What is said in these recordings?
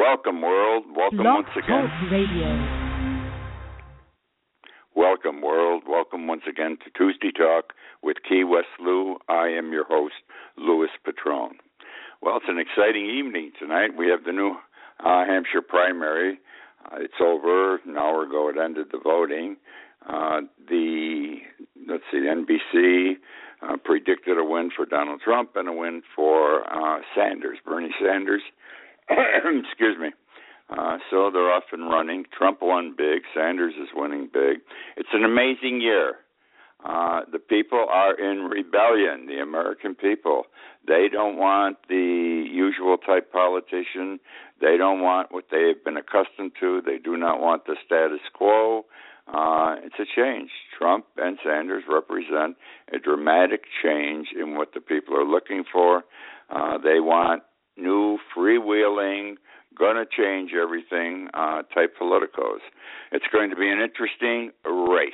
Welcome, world. Welcome once again. Talk Radio. Welcome, world. Welcome once again to Tuesday Talk with Key West Lou. I am your host, Louis Petrone. Well, it's an exciting evening tonight. We have the new uh, Hampshire primary. Uh, it's over an hour ago. It ended the voting. Uh, the let's see, NBC uh, predicted a win for Donald Trump and a win for uh, Sanders, Bernie Sanders. Excuse me. Uh, so they're off and running. Trump won big. Sanders is winning big. It's an amazing year. Uh, the people are in rebellion. The American people. They don't want the usual type politician. They don't want what they've been accustomed to. They do not want the status quo. Uh, it's a change. Trump and Sanders represent a dramatic change in what the people are looking for. Uh, they want new, freewheeling, going to change everything uh, type politicos. It's going to be an interesting race.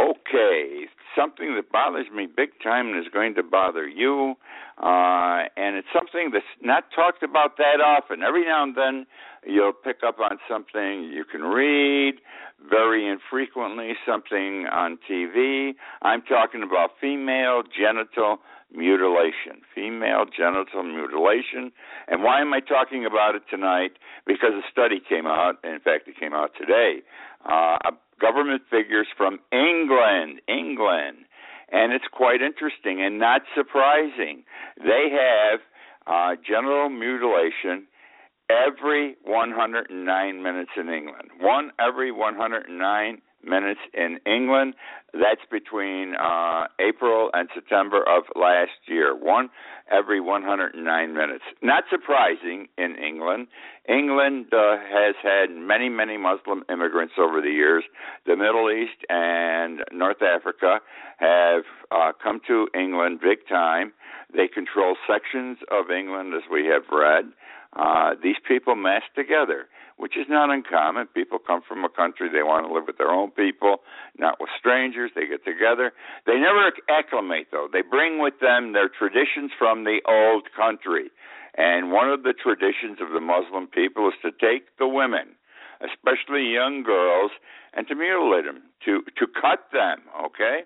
Okay, something that bothers me big time and is going to bother you, uh, and it's something that's not talked about that often. Every now and then you'll pick up on something you can read, very infrequently something on TV. I'm talking about female genital mutilation, female genital mutilation. And why am I talking about it tonight? Because a study came out, in fact, it came out today, uh, government figures from England, England, and it's quite interesting and not surprising. They have uh, genital mutilation every 109 minutes in England. One every 109 minutes in England. That's between uh, April and September of last year. One every 109 minutes. Not surprising in England. England uh, has had many, many Muslim immigrants over the years. The Middle East and North Africa have uh, come to England big time. They control sections of England, as we have read. Uh, these people mass together which is not uncommon. People come from a country, they want to live with their own people, not with strangers. They get together. They never acclimate, though. They bring with them their traditions from the old country. And one of the traditions of the Muslim people is to take the women, especially young girls, and to mutilate them, to to cut them. Okay,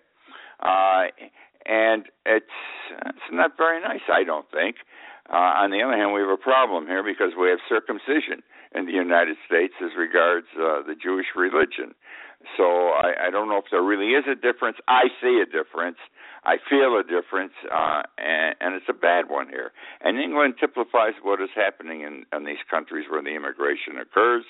uh, and it's it's not very nice. I don't think. Uh, on the other hand, we have a problem here because we have circumcision in the United States as regards uh, the Jewish religion. So I, I don't know if there really is a difference. I see a difference. I feel a difference, uh, and, and it's a bad one here. And England typifies what is happening in, in these countries where the immigration occurs.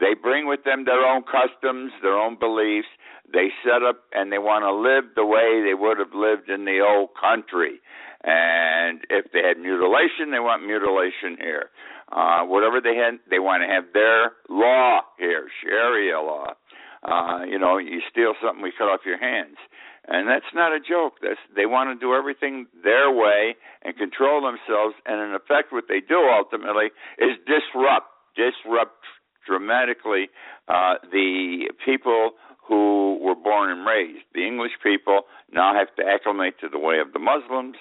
They bring with them their own customs, their own beliefs. They set up and they want to live the way they would have lived in the old country. And if they had mutilation, they want mutilation here. Uh, whatever they had, they want to have their law here, Sharia law. Uh, you know, you steal something, we cut off your hands. And that's not a joke. That's, they want to do everything their way and control themselves. And in effect, what they do ultimately is disrupt, disrupt dramatically uh, the people who were born and raised. The English people now have to acclimate to the way of the Muslims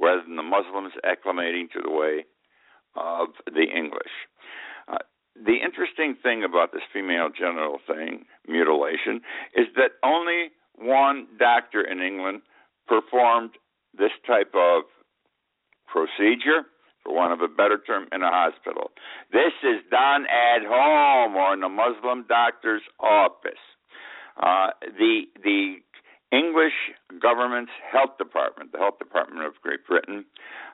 rather than the Muslims acclimating to the way of the English. Uh, the interesting thing about this female genital thing, mutilation, is that only one doctor in England performed this type of procedure, for want of a better term, in a hospital. This is done at home or in a Muslim doctor's office. Uh, the the English government's health department, the health department of Great Britain,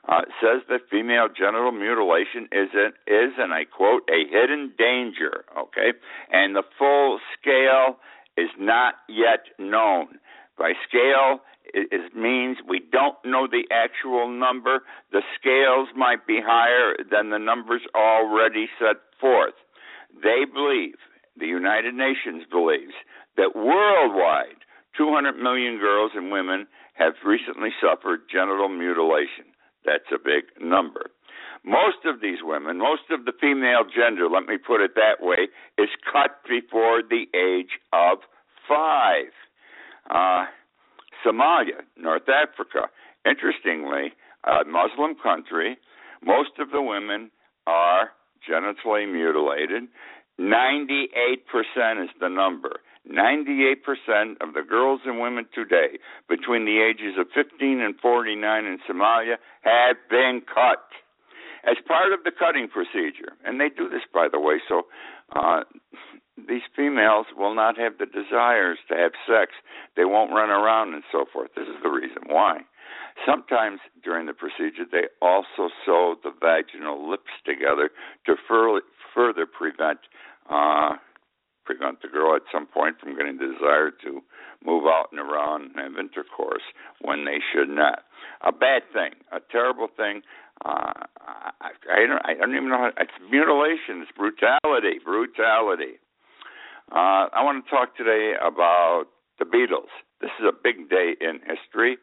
uh, says that female genital mutilation is, a, is, and I quote, a hidden danger. Okay, and the full scale is not yet known. By scale, it, it means we don't know the actual number. The scales might be higher than the numbers already set forth. They believe, the United Nations believes, that worldwide 200 million girls and women have recently suffered genital mutilation. That's a big number. Most of these women, most of the female gender, let me put it that way, is cut before the age of five. Uh, Somalia, North Africa, interestingly, a Muslim country, most of the women are genitally mutilated. 98% is the number. 98% of the girls and women today between the ages of 15 and 49 in Somalia have been cut as part of the cutting procedure. And they do this, by the way, so uh, these females will not have the desires to have sex. They won't run around and so forth. This is the reason why. Sometimes during the procedure, they also sew the vaginal lips together to fur- further prevent uh, prevent the girl at some point from getting the desire to move out and around and have intercourse when they should not. A bad thing, a terrible thing. Uh, I, I don't. I don't even know. How, it's mutilation. It's brutality. Brutality. Uh, I want to talk today about the Beatles. This is a big day in history.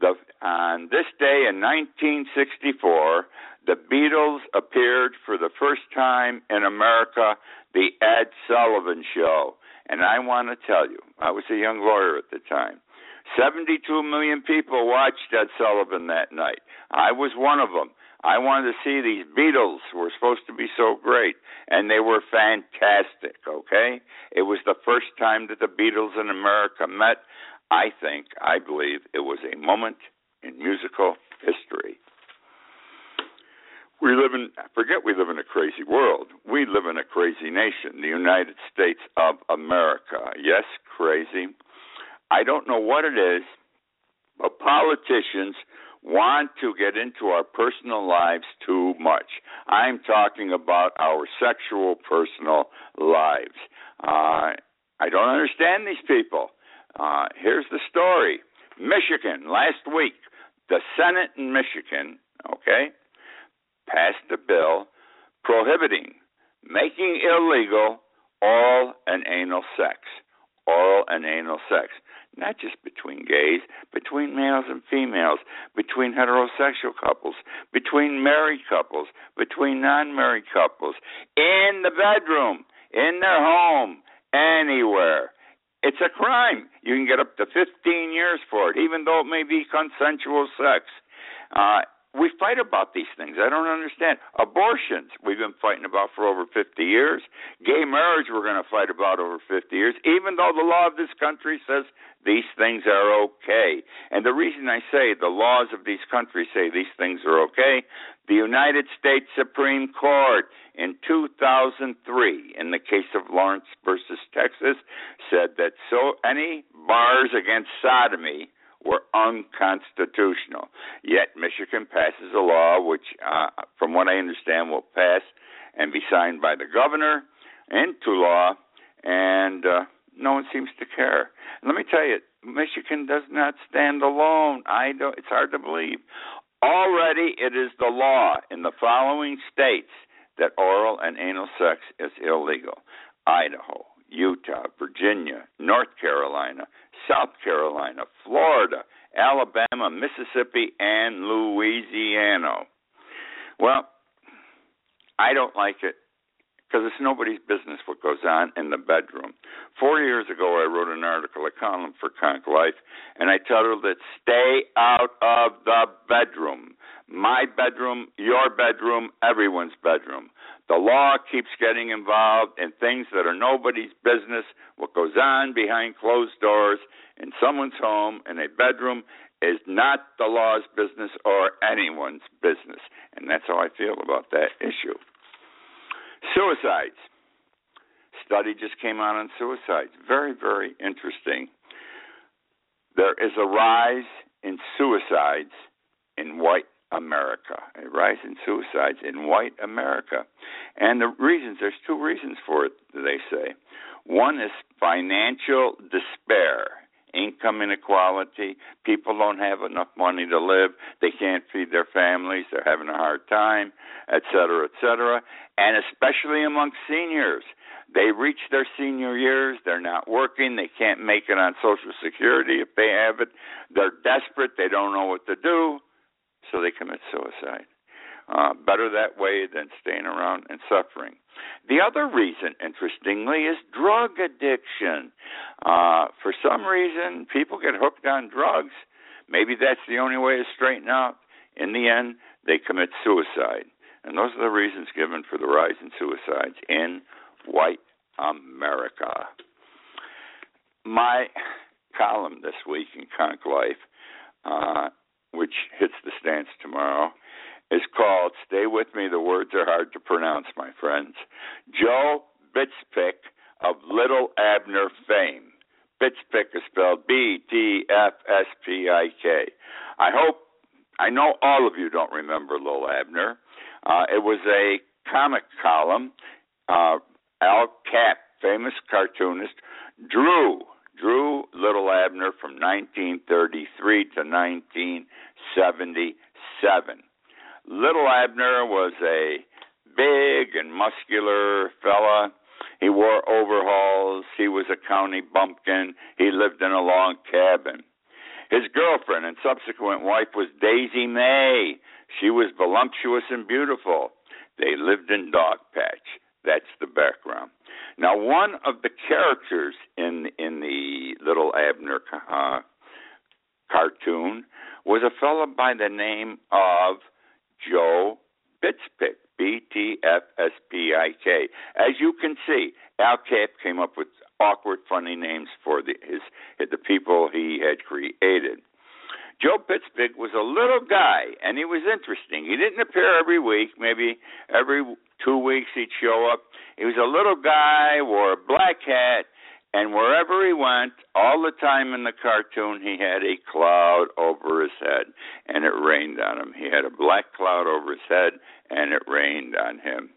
The, on this day in 1964, the Beatles appeared for the first time in America, the Ed Sullivan Show. And I want to tell you, I was a young lawyer at the time. 72 million people watched Ed Sullivan that night. I was one of them. I wanted to see these Beatles who were supposed to be so great, and they were fantastic, okay? It was the first time that the Beatles in America met. I think, I believe, it was a moment in musical history. We live in, forget we live in a crazy world. We live in a crazy nation, the United States of America. Yes, crazy. I don't know what it is, but politicians want to get into our personal lives too much. I'm talking about our sexual personal lives. Uh, I don't understand these people. Uh, here's the story Michigan, last week, the Senate in Michigan, okay, passed a bill prohibiting making illegal oral and anal sex. Oral and anal sex not just between gays, between males and females, between heterosexual couples, between married couples, between non married couples, in the bedroom, in their home, anywhere. It's a crime. You can get up to 15 years for it, even though it may be consensual sex. Uh, we fight about these things. I don't understand. Abortions, we've been fighting about for over 50 years. Gay marriage, we're going to fight about over 50 years, even though the law of this country says these things are okay. And the reason I say the laws of these countries say these things are okay, the United States Supreme Court in 2003, in the case of Lawrence versus Texas, said that so any bars against sodomy were unconstitutional. Yet Michigan passes a law which, uh, from what I understand, will pass and be signed by the governor into law, and uh, no one seems to care. let me tell you, Michigan does not stand alone. I don't. It's hard to believe. Already, it is the law in the following states that oral and anal sex is illegal: Idaho, Utah, Virginia, North Carolina, South Carolina, Florida, Alabama, Mississippi, and Louisiana. Well, I don't like it because it's nobody's business what goes on in the bedroom. Four years ago, I wrote an article, a column for Konk Life, and I titled it "Stay Out of the Bedroom." My bedroom, your bedroom, everyone's bedroom. The law keeps getting involved in things that are nobody's business. What goes on behind closed doors in someone's home, in a bedroom, is not the law's business or anyone's business. And that's how I feel about that issue. Suicides. Study just came out on suicides. Very, very interesting. There is a rise in suicides in white America, a rise in suicides in white America. And the reasons, there's two reasons for it, they say. One is financial despair, income inequality. People don't have enough money to live. They can't feed their families. They're having a hard time, et cetera, et cetera. And especially among seniors. They reach their senior years, they're not working, they can't make it on Social Security if they have it. They're desperate, they don't know what to do so they commit suicide. Uh, better that way than staying around and suffering. The other reason, interestingly, is drug addiction. Uh, for some reason, people get hooked on drugs. Maybe that's the only way to straighten out. In the end, they commit suicide. And those are the reasons given for the rise in suicides in white America. My column this week in Konk Life, uh, which hits the stands tomorrow, is called Stay With Me, the words are hard to pronounce, my friends. Joe Btfsplk of Little Abner fame. Btfsplk is spelled B T F S P I K. I hope, I know all of you don't remember Little Abner. Uh, it was a comic column. Uh, Al Capp, famous cartoonist, drew drew Little Abner from 1933 to 1977. Little Abner was a big and muscular fella. He wore overalls. He was a county bumpkin. He lived in a log cabin. His girlfriend and subsequent wife was Daisy Mae. She was voluptuous and beautiful. They lived in Dogpatch. That's the background. Now, one of the characters in in the Little Abner uh, cartoon was a fellow by the name of Joe Btfsplk, B T F S P I K. As you can see, Al Capp came up with awkward, funny names for the, his the people he had created. Joe Btfsplk was a little guy, and he was interesting. He didn't appear every week. Maybe every two weeks he'd show up. He was a little guy, wore a black hat, and wherever he went, all the time in the cartoon, he had a cloud over his head, and it rained on him. He had a black cloud over his head, and it rained on him.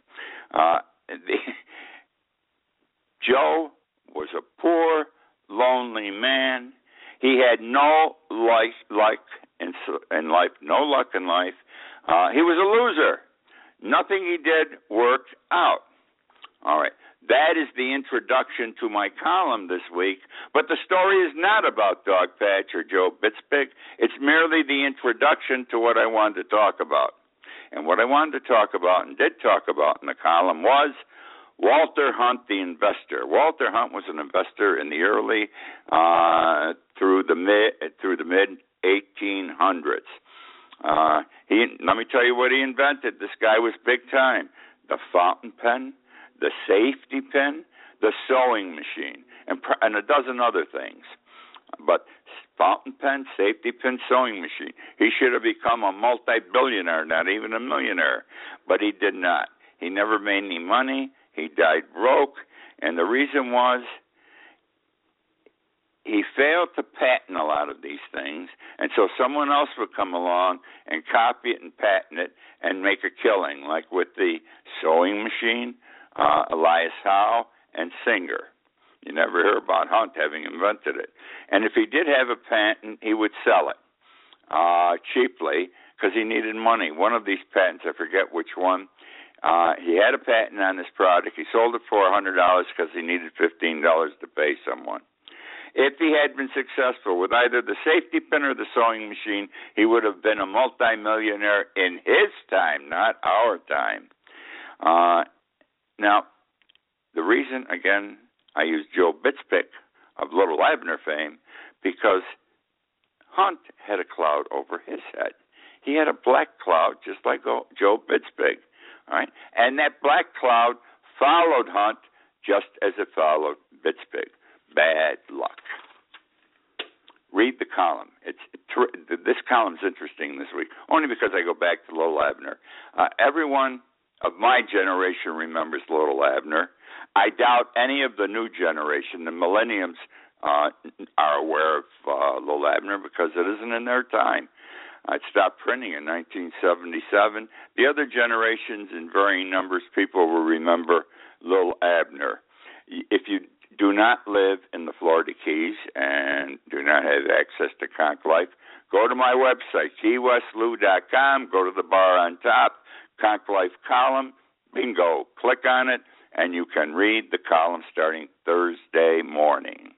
Uh, the, Joe was a poor, lonely man. He had no life, like in, in life, no luck in life. Uh, he was a loser. Nothing he did worked out. All right. That is the introduction to my column this week. But the story is not about Dogpatch or Joe Btfsplk. It's merely the introduction to what I wanted to talk about. And what I wanted to talk about and did talk about in the column was Walter Hunt, the investor. Walter Hunt was an investor in the early uh, through the mid through the mid 1800s. Uh, he let me tell you what he invented. This guy was big time. The fountain pen the safety pin, the sewing machine, and, and a dozen other things. But fountain pen, safety pin, sewing machine. He should have become a multi-billionaire, not even a millionaire, but he did not. He never made any money. He died broke, and the reason was he failed to patent a lot of these things, and so someone else would come along and copy it and patent it and make a killing, like with the sewing machine uh, Elias Howe, and Singer. You never hear about Hunt having invented it. And if he did have a patent, he would sell it uh, cheaply because he needed money. One of these patents, I forget which one, uh, he had a patent on this product. He sold it for a $100 because he needed $15 to pay someone. If he had been successful with either the safety pin or the sewing machine, he would have been a multimillionaire in his time, not our time. Uh, now, the reason, again, I use Joe Btfsplk of Little Abner fame because Hunt had a cloud over his head. He had a black cloud just like Joe Btfsplk. All right? And that black cloud followed Hunt just as it followed Btfsplk. Bad luck. Read the column. It's this column's interesting this week, only because I go back to Little Abner. Uh, everyone of my generation remembers Little Abner. I doubt any of the new generation, the millenniums, uh, are aware of uh, Little Abner because it isn't in their time. It stopped printing in 1977. The other generations, in varying numbers, people will remember Little Abner. If you do not live in the Florida Keys and do not have access to Konk Life, go to my website, keywestlou.com, go to the bar on top, Konk Life column. Bingo. Click on it, and you can read the column starting Thursday morning.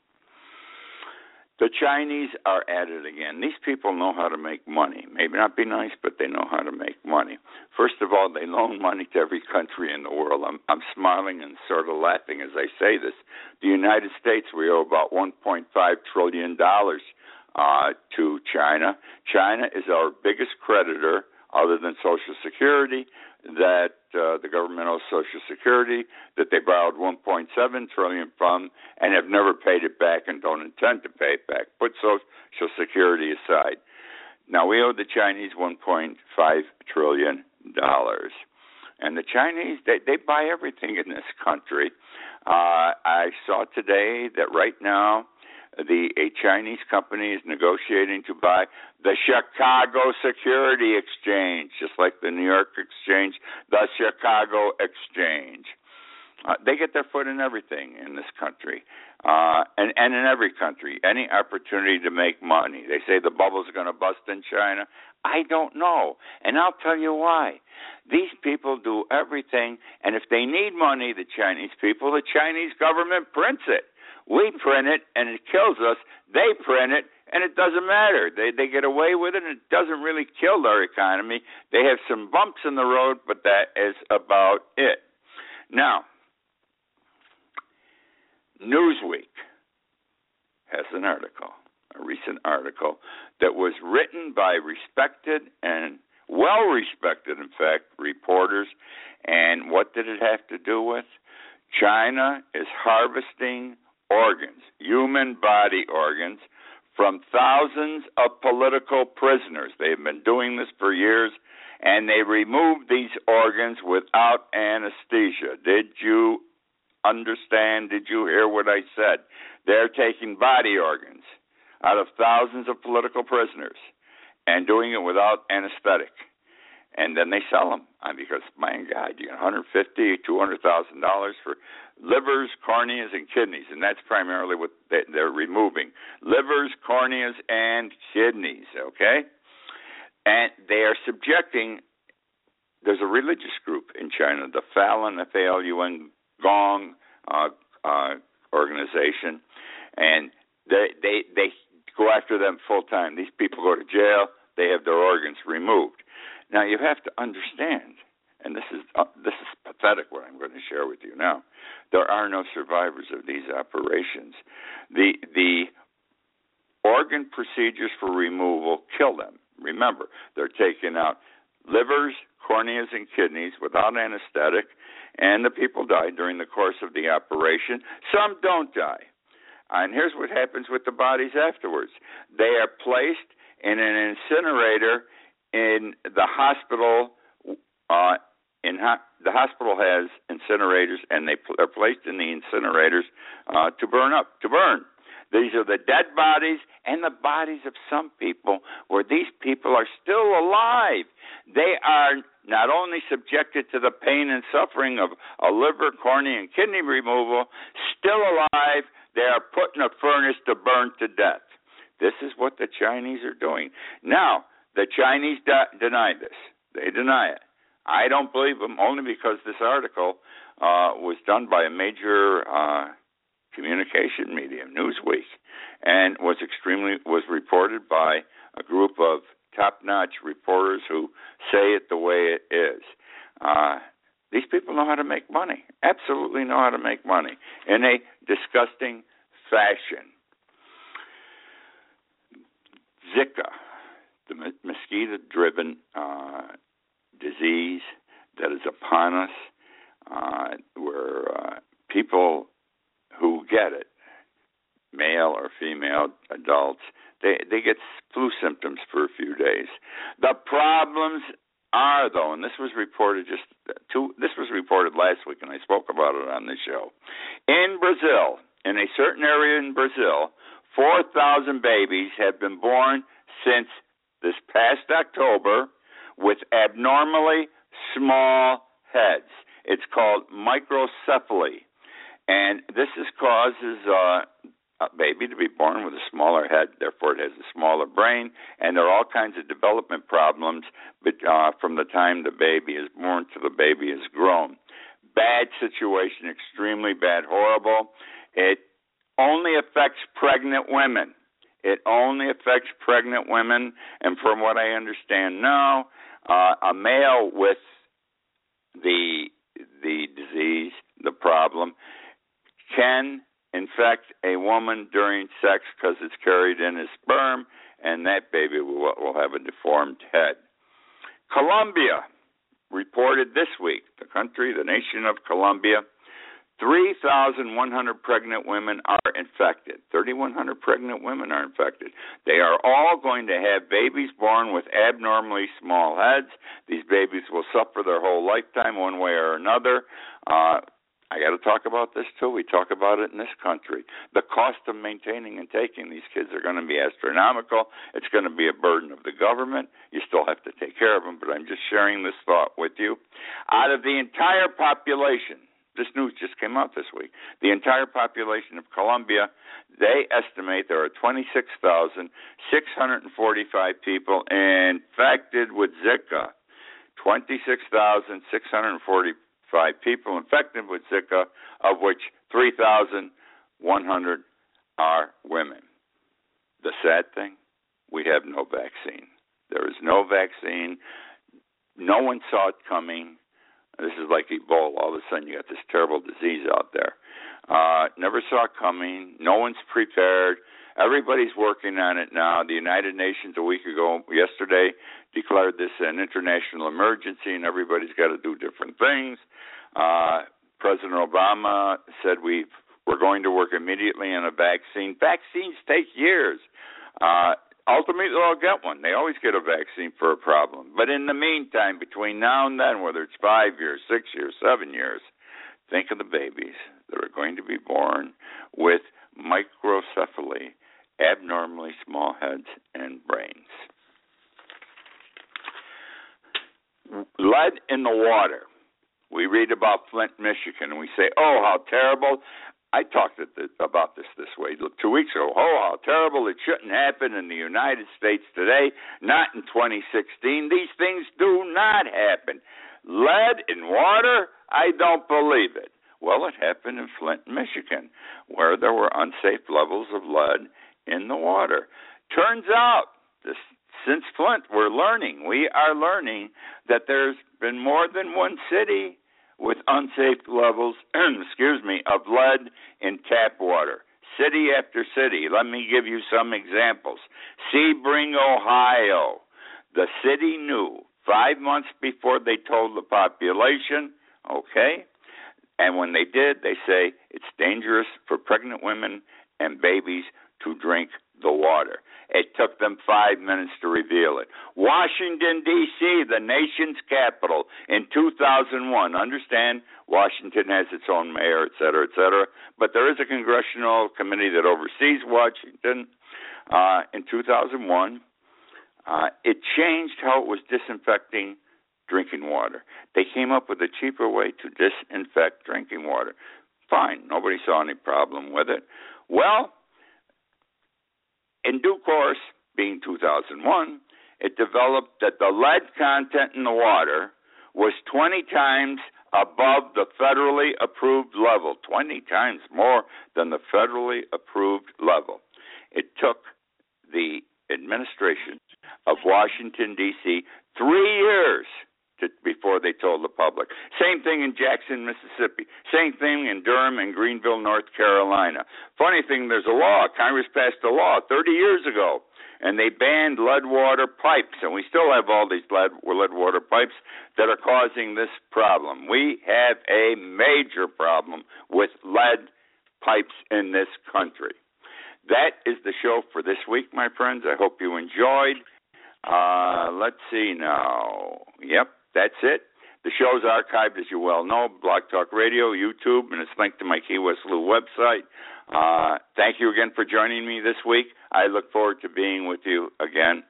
The Chinese are at it again. These people know how to make money. Maybe not be nice, but they know how to make money. First of all, they loan money to every country in the world. I'm, I'm smiling and sort of laughing as I say this. The United States, we owe about 1.5 trillion dollars uh, to China. China is our biggest creditor other than Social Security. That uh, the government owes Social Security, that they borrowed 1.7 trillion from, and have never paid it back and don't intend to pay it back. Put Social Security aside. Now we owe the Chinese 1.5 trillion dollars, and the Chinese they they buy everything in this country. Uh, I saw today that right now the a Chinese company is negotiating to buy the Chicago Security Exchange, just like the New York Exchange, the Chicago Exchange. Uh, they get their foot in everything in this country, uh, and and in every country. Any opportunity to make money. They say the bubble's going to bust in China. I don't know, and I'll tell you why. These people do everything, and if they need money, the Chinese people, the Chinese government prints it. We print it and it kills us. They print it and it doesn't matter. They they get away with it and it doesn't really kill their economy. They have some bumps in the road, but that is about it. Now, Newsweek has an article, a recent article that was written by respected and well respected, in fact, reporters. And what did it have to do with? China is harvesting organs, human body organs, from thousands of political prisoners. They've been doing this for years, and they removed these organs without anesthesia. Did you understand? Did you hear what I said? They're taking body organs out of thousands of political prisoners and doing it without anesthetic and then they sell them uh, because my God, you get 150, 200 thousand dollars for livers, corneas, and kidneys, and that's primarily what they're removing: livers, corneas, and kidneys. Okay, and they are subjecting. There's a religious group in China, the Falun, F A L U N Gong uh, uh, organization, and they they they go after them full time. These people go to jail. They have their organs removed now you have to understand, and this is uh, this is pathetic. What I'm going to share with you now, there are no survivors of these operations. The the organ procedures for removal kill them. Remember, they're taking out livers, corneas, and kidneys without anesthetic, and the people die during the course of the operation. Some don't die. And here's what happens with the bodies afterwards they are placed in an incinerator in the hospital, uh, in the hospital has incinerators, and they are placed in the incinerators uh, to burn up, to burn. These are the dead bodies and the bodies of some people where these people are still alive. They are not only subjected to the pain and suffering of a liver, cornea, and kidney removal, still alive, they are put in a furnace to burn to death. This is what the Chinese are doing. Now, the Chinese de- deny this. They deny it. I don't believe them only because this article uh, was done by a major uh, communication medium, Newsweek, and was extremely was reported by a group of top-notch reporters who say it the way it is. Uh, these people know how to make money. Absolutely know how to make money in a disgusting fashion. Zika the mosquito driven uh, disease that is upon us, uh, where uh, people who get it, male or female adults, they they get flu symptoms for a few days. The problems are though, and this was reported just two. This was reported last week, and I spoke about it on the show. In Brazil, in a certain area in Brazil, four thousand babies have been born since this past October with abnormally small heads. It's called microcephaly. And this is causes uh, a baby to be born with a smaller head, therefore it has a smaller brain, and there are all kinds of development problems but, uh, from the time the baby is born to the baby is grown. Bad situation, extremely bad, horrible. It only affects pregnant women. It only affects pregnant women, and from what I understand now, uh, a male with the the disease, the problem, can infect a woman during sex because it's carried in his sperm, and that baby will, will have a deformed head. Colombia, reported this week, the country, the nation of Colombia, 3,100 pregnant women are infected. 3,100 pregnant women are infected. They are all going to have babies born with abnormally small heads. These babies will suffer their whole lifetime, one way or another. Uh, I got to talk about this too. We talk about it in this country. The cost of maintaining and taking these kids are going to be astronomical. It's going to be a burden of the government. You still have to take care of them, but I'm just sharing this thought with you. Out of the entire population, this news just came out this week. The entire population of Colombia, they estimate there are 26,645 people infected with Zika. 26,645 people infected with Zika, of which 3,100 are women. The sad thing, we have no vaccine. There is no vaccine. No one saw it coming. This is like Ebola. All of a sudden, you got this terrible disease out there. Uh, never saw coming. No one's prepared. Everybody's working on it now. The United Nations a week ago, yesterday, declared this an international emergency, and everybody's got to do different things. Uh, President Obama said we we're going to work immediately on a vaccine. Vaccines take years. Uh, ultimately they'll get one. They always get a vaccine for a problem. But in the meantime, between now and then, whether it's five years, six years, seven years, think of the babies that are going to be born with microcephaly, abnormally small heads and brains. Lead in the water. We read about Flint, Michigan, and we say, oh, how terrible. I talked about this this way two weeks ago. Oh, how terrible! It shouldn't happen in the United States today, not in 2016. These things do not happen. Lead in water? I don't believe it. Well, it happened in Flint, Michigan, where there were unsafe levels of lead in the water. Turns out, this, since Flint, we're learning, we are learning that there's been more than one city with unsafe levels, excuse me, of lead in tap water. City after city. Let me give you some examples. Sebring, Ohio. The city knew five months before they told the population, okay? And when they did, they say it's dangerous for pregnant women and babies to drink the water. It took them five minutes to reveal it. Washington, D.C., the nation's capital, in 2001. Understand, Washington has its own mayor, et cetera, et cetera. But there is a congressional committee that oversees Washington. Uh, in 2001, uh, it changed how it was disinfecting drinking water. They came up with a cheaper way to disinfect drinking water. Fine, nobody saw any problem with it. Well, in due course, being 2001, it developed that the lead content in the water was 20 times above the federally approved level, 20 times more than the federally approved level. It took the administration of Washington, D.C., three years before they told the public. Same thing in Jackson, Mississippi. Same thing in Durham and Greenville, North Carolina. Funny thing, there's a law. Congress passed a law 30 years ago, and they banned lead water pipes, and we still have all these lead, lead water pipes that are causing this problem. We have a major problem with lead pipes in this country. That is the show for this week, my friends. I hope you enjoyed. Uh, let's see now. Yep, that's it. The show's archived, as you well know, Blog Talk Radio, YouTube, and it's linked to my Key West Lou website. Uh, thank you again for joining me this week. I look forward to being with you again